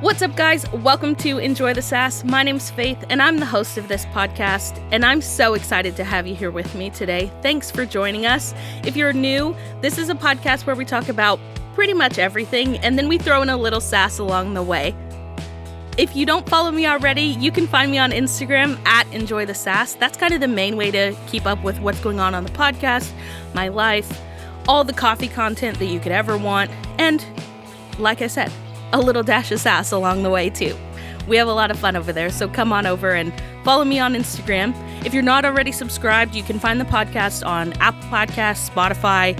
What's up, guys? Welcome to Enjoy the Sass. My name's Faith, and I'm the host of this podcast, and I'm so excited to have you here with me today. Thanks for joining us. If you're new, this is a podcast where we talk about pretty much everything, and then we throw in a little sass along the way. If you don't follow me already, you can find me on Instagram at Enjoy the Sass. That's kind of the main way to keep up with what's going on on the podcast, my life, all the coffee content that you could ever want, and like I said, a little dash of sass along the way, too. We have a lot of fun over there, so come on over and follow me on Instagram. If you're not already subscribed, you can find the podcast on Apple Podcasts, Spotify.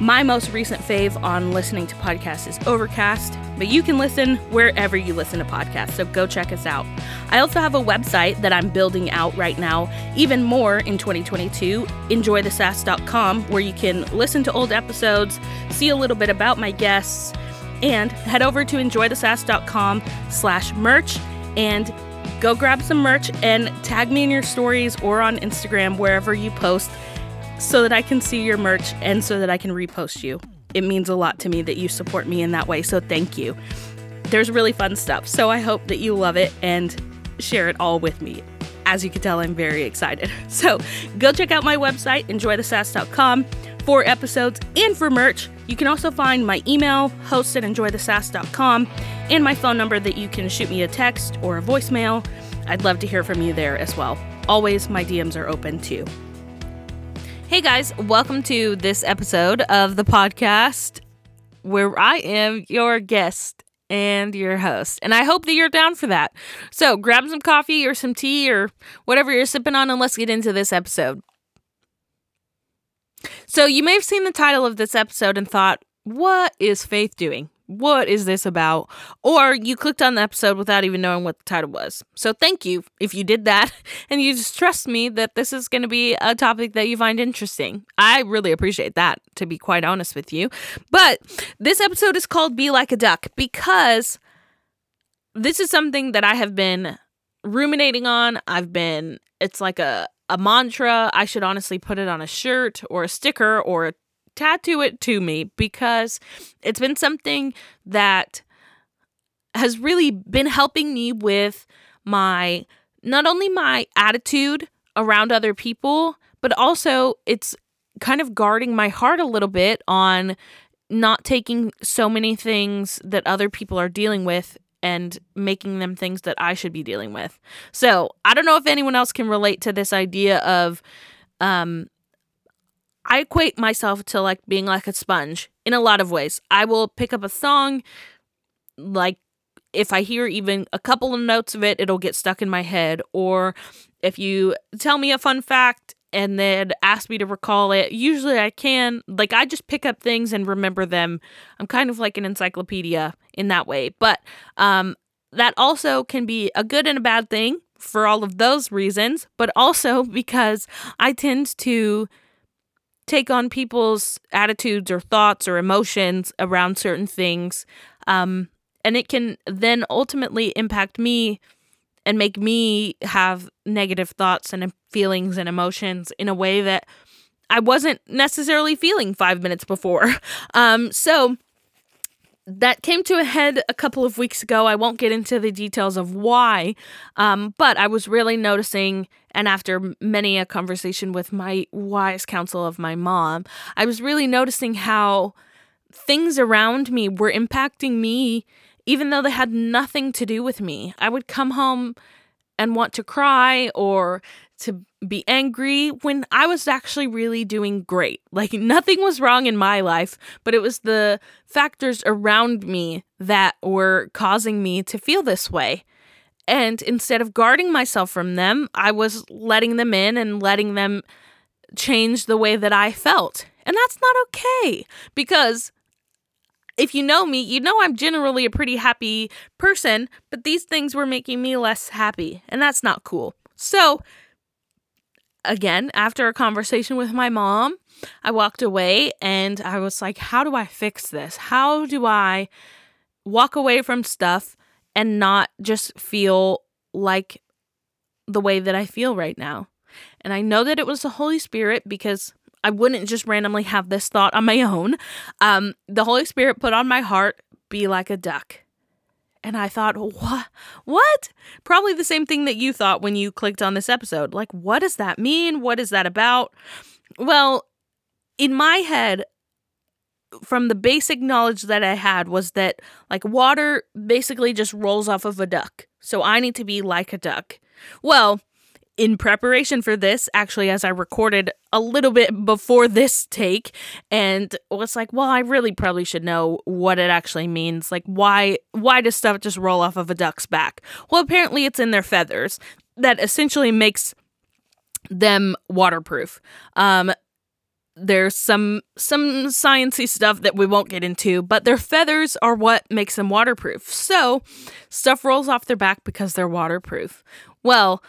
My most recent fave on listening to podcasts is Overcast, but you can listen wherever you listen to podcasts, so go check us out. I also have a website that I'm building out right now, even more in 2022, enjoythesass.com, where you can listen to old episodes, see a little bit about my guests, and head over to enjoythesass.com slash merch and go grab some merch and tag me in your stories or on Instagram, wherever you post, so that I can see your merch and so that I can repost you. It means a lot to me that you support me in that way, so thank you. There's really fun stuff, so I hope that you love it and share it all with me. As you can tell, I'm very excited. So go check out my website, enjoythesass.com, for episodes and for merch. You can also find my email, host at enjoythesass.com, and my phone number that you can shoot me a text or a voicemail. I'd love to hear from you there as well. Always, my DMs are open too. Hey guys, welcome to this episode of the podcast where I am your guest and your host. And I hope that you're down for that. So grab some coffee or some tea or whatever you're sipping on and let's get into this episode. So, you may have seen the title of this episode and thought, what is Faith doing? What is this about? Or you clicked on the episode without even knowing what the title was. So, thank you if you did that and you just trust me that this is going to be a topic that you find interesting. I really appreciate that, to be quite honest with you. But this episode is called Be Like a Duck because this is something that I have been ruminating on. I've been, it's like a, a mantra. I should honestly put it on a shirt or a sticker or tattoo it to me because it's been something that has really been helping me with my not only my attitude around other people, but also it's kind of guarding my heart a little bit on not taking so many things that other people are dealing with and making them things that I should be dealing with. So I don't know if anyone else can relate to this idea of, um, I equate myself to like being like a sponge in a lot of ways. I will pick up a song, like if I hear even a couple of notes of it, it'll get stuck in my head. Or if you tell me a fun fact and then ask me to recall it. Usually I can. Like I just pick up things and remember them. I'm kind of like an encyclopedia in that way. But um that also can be a good and a bad thing for all of those reasons, but also because I tend to take on people's attitudes or thoughts or emotions around certain things. Um, and it can then ultimately impact me and make me have negative thoughts and feelings and emotions in a way that I wasn't necessarily feeling five minutes before. Um, so that came to a head a couple of weeks ago. I won't get into the details of why, um, but I was really noticing, and after many a conversation with my wise counsel of my mom, I was really noticing how things around me were impacting me even though they had nothing to do with me. I would come home and want to cry or to be angry when I was actually really doing great. Like nothing was wrong in my life, but it was the factors around me that were causing me to feel this way. And instead of guarding myself from them, I was letting them in and letting them change the way that I felt. And that's not okay because if you know me, you know I'm generally a pretty happy person, but these things were making me less happy, and that's not cool. So, again, after a conversation with my mom, I walked away and I was like, how do I fix this? How do I walk away from stuff and not just feel like the way that I feel right now? And I know that it was the Holy Spirit because I wouldn't just randomly have this thought on my own. Um, the Holy Spirit put on my heart, be like a duck. And I thought, what? What? Probably the same thing that you thought when you clicked on this episode. Like, what does that mean? What is that about? Well, in my head, from the basic knowledge that I had was that like water basically just rolls off of a duck. So I need to be like a duck. Well, in preparation for this, actually, as I recorded a little bit before this take, and was like, well, I really probably should know what it actually means. Like, why why does stuff just roll off of a duck's back? Well, apparently, it's in their feathers that essentially makes them waterproof. Um, there's some some sciency stuff that we won't get into, but their feathers are what makes them waterproof. So, stuff rolls off their back because they're waterproof. Well,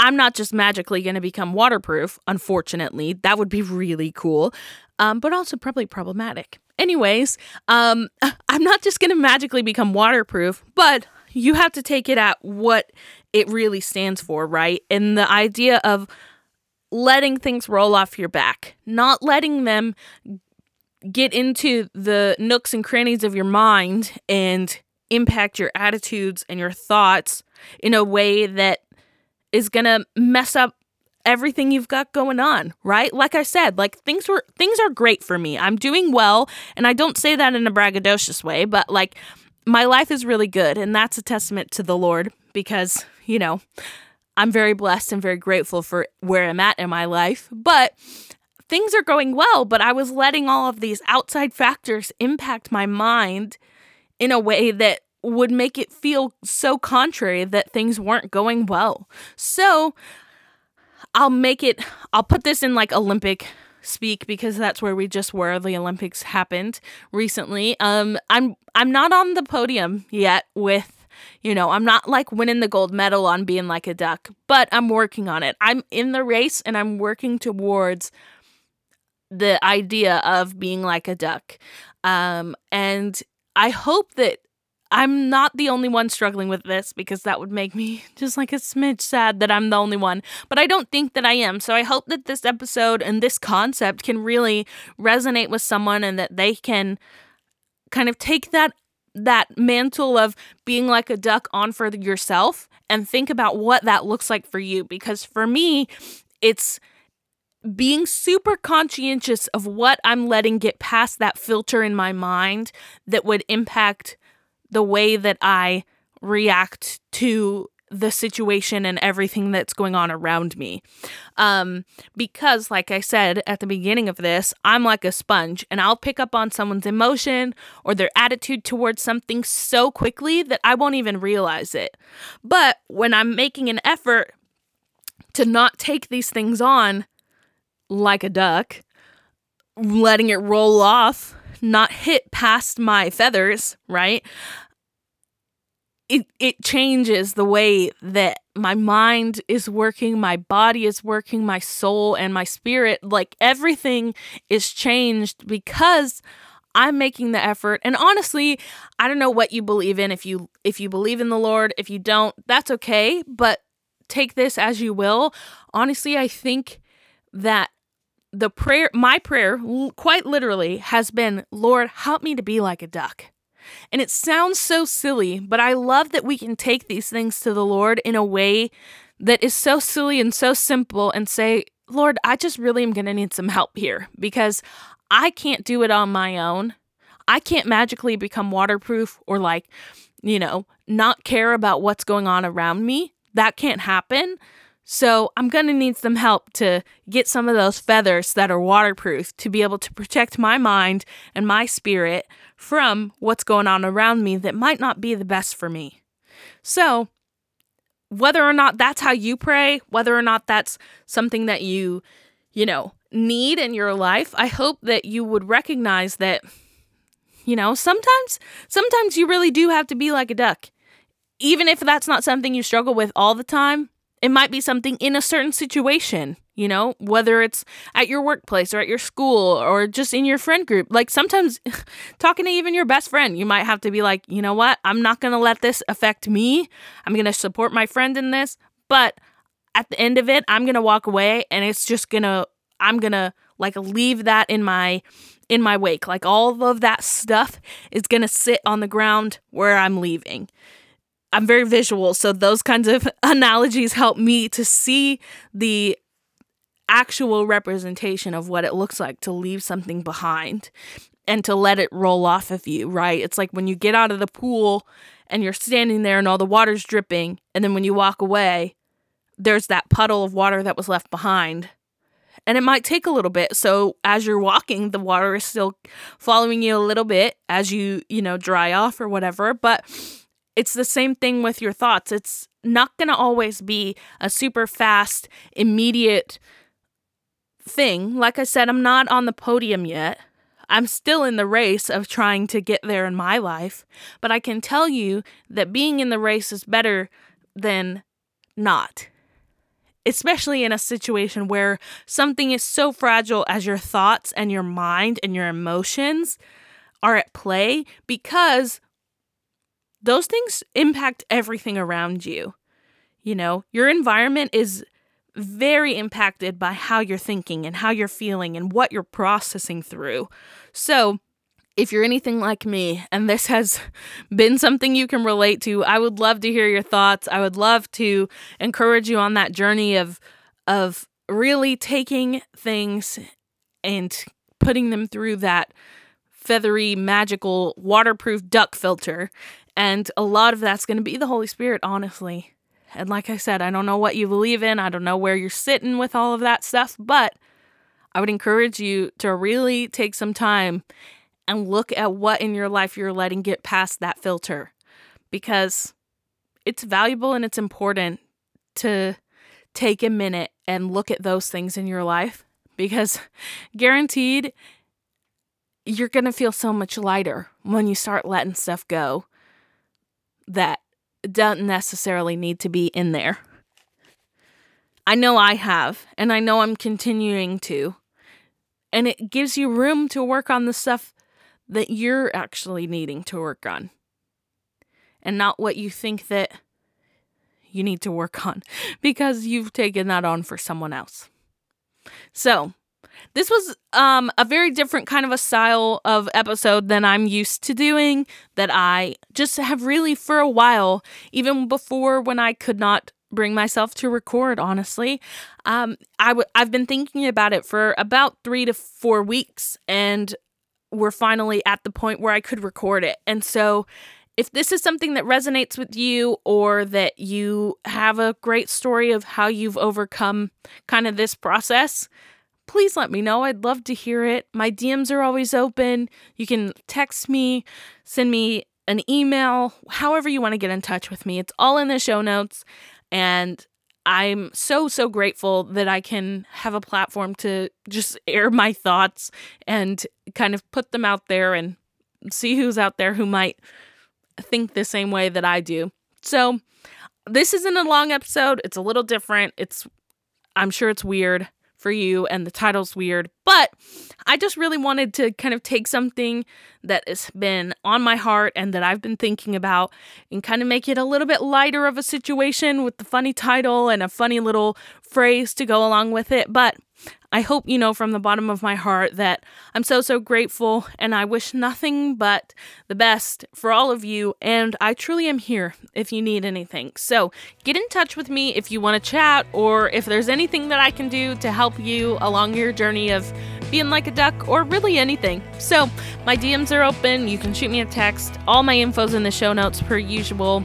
I'm not just magically going to become waterproof, unfortunately. That would be really cool, um, but also probably problematic. Anyways, um, I'm not just going to magically become waterproof, but you have to take it at what it really stands for, right? And the idea of letting things roll off your back, not letting them get into the nooks and crannies of your mind and impact your attitudes and your thoughts in a way that is going to mess up everything you've got going on, right? Like I said, like things were things are great for me. I'm doing well, and I don't say that in a braggadocious way, but like my life is really good, and that's a testament to the Lord because, you know, I'm very blessed and very grateful for where I'm at in my life. But things are going well, but I was letting all of these outside factors impact my mind in a way that would make it feel so contrary that things weren't going well. So I'll make it, I'll put this in like Olympic speak because that's where we just were the olympics happened recently. Um i'm i'm not on the podium yet with you know i'm not like winning the gold medal on being like a duck but i'm working on it. I'm in the race and i'm working towards the idea of being like a duck. Um and i hope that I'm not the only one struggling with this because that would make me just like a smidge sad that I'm the only one. But I don't think that I am. So I hope that this episode and this concept can really resonate with someone and that they can kind of take that that mantle of being like a duck on for yourself and think about what that looks like for you because for me it's being super conscientious of what I'm letting get past that filter in my mind that would impact the way that I react to the situation and everything that's going on around me. Um, because, like I said at the beginning of this, I'm like a sponge and I'll pick up on someone's emotion or their attitude towards something so quickly that I won't even realize it. But when I'm making an effort to not take these things on like a duck, letting it roll off not hit past my feathers, right? It it changes the way that my mind is working, my body is working, my soul and my spirit, like everything is changed because I'm making the effort. And honestly, I don't know what you believe in if you if you believe in the Lord, if you don't, that's okay, but take this as you will. Honestly, I think that the prayer, my prayer, quite literally, has been, Lord, help me to be like a duck. And it sounds so silly, but I love that we can take these things to the Lord in a way that is so silly and so simple and say, Lord, I just really am going to need some help here because I can't do it on my own. I can't magically become waterproof or like, you know, not care about what's going on around me. That can't happen. So I'm going to need some help to get some of those feathers that are waterproof to be able to protect my mind and my spirit from what's going on around me that might not be the best for me. So, whether or not that's how you pray, whether or not that's something that you, you know, need in your life, I hope that you would recognize that you know, sometimes sometimes you really do have to be like a duck. Even if that's not something you struggle with all the time, it might be something in a certain situation, you know, whether it's at your workplace or at your school or just in your friend group. Like sometimes talking to even your best friend, you might have to be like, you know what? I'm not going to let this affect me. I'm going to support my friend in this. But at the end of it, I'm going to walk away and it's just going to, I'm going to like leave that in my in my wake. Like all of that stuff is going to sit on the ground where I'm leaving. I'm very visual, so those kinds of analogies help me to see the actual representation of what it looks like to leave something behind and to let it roll off of you, right? It's like when you get out of the pool and you're standing there and all the water's dripping, and then when you walk away, there's that puddle of water that was left behind. And it might take a little bit. So as you're walking, the water is still following you a little bit as you, you know, dry off or whatever, but it's the same thing with your thoughts. It's not going to always be a super fast, immediate thing. Like I said, I'm not on the podium yet. I'm still in the race of trying to get there in my life, but I can tell you that being in the race is better than not. Especially in a situation where something is so fragile as your thoughts and your mind and your emotions are at play because those things impact everything around you. You know, your environment is very impacted by how you're thinking and how you're feeling and what you're processing through. So, if you're anything like me and this has been something you can relate to, I would love to hear your thoughts. I would love to encourage you on that journey of of really taking things and putting them through that feathery magical waterproof duck filter and a lot of that's going to be the Holy Spirit honestly. And like I said, I don't know what you believe in. I don't know where you're sitting with all of that stuff, but I would encourage you to really take some time and look at what in your life you're letting get past that filter because it's valuable and it's important to take a minute and look at those things in your life because guaranteed you're going to feel so much lighter when you start letting stuff go that don't necessarily need to be in there. I know I have, and I know I'm continuing to. And it gives you room to work on the stuff that you're actually needing to work on, and not what you think that you need to work on because you've taken that on for someone else. So, this was um, a very different kind of a style of episode than I'm used to doing, that I just have really for a while, even before when I could not bring myself to record honestly um i w- i've been thinking about it for about three to four weeks and we're finally at the point where i could record it. And so if this is something that resonates with you or that you have a great story of how you've overcome kind of this process please let me know. I'd love to hear it. My DMs are always open. You can text me, send me an email, however you want to get in touch with me. It's all in the show notes. And I'm so, so grateful that I can have a platform to just air my thoughts and kind of put them out there and see who's out there who might think the same way that I do. So, this isn't a long episode. It's a little different. It's, I'm sure it's weird for you and the title's weird, but I just really wanted to kind of take something that has been on my heart and that I've been thinking about and kind of make it a little bit lighter of a situation with the funny title and a funny little phrase to go along with it. But I hope you know from the bottom of my heart that I'm so, so grateful and I wish nothing but the best for all of you. And I truly am here if you need anything. So get in touch with me if you want to chat or if there's anything that I can do to help you along your journey of being like a duck or really anything. So my DMs are open. You can shoot me a text. All my info's in the show notes per usual.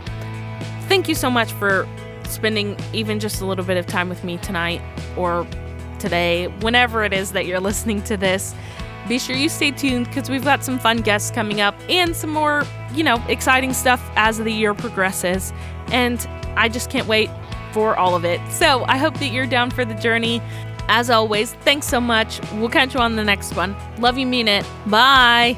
Thank you so much for spending even just a little bit of time with me tonight or today, whenever it is that you're listening to this. Be sure you stay tuned because we've got some fun guests coming up and some more, you know, exciting stuff as the year progresses. And I just can't wait for all of it. So I hope that you're down for the journey. As always, thanks so much. We'll catch you on the next one. Love you, mean it. Bye.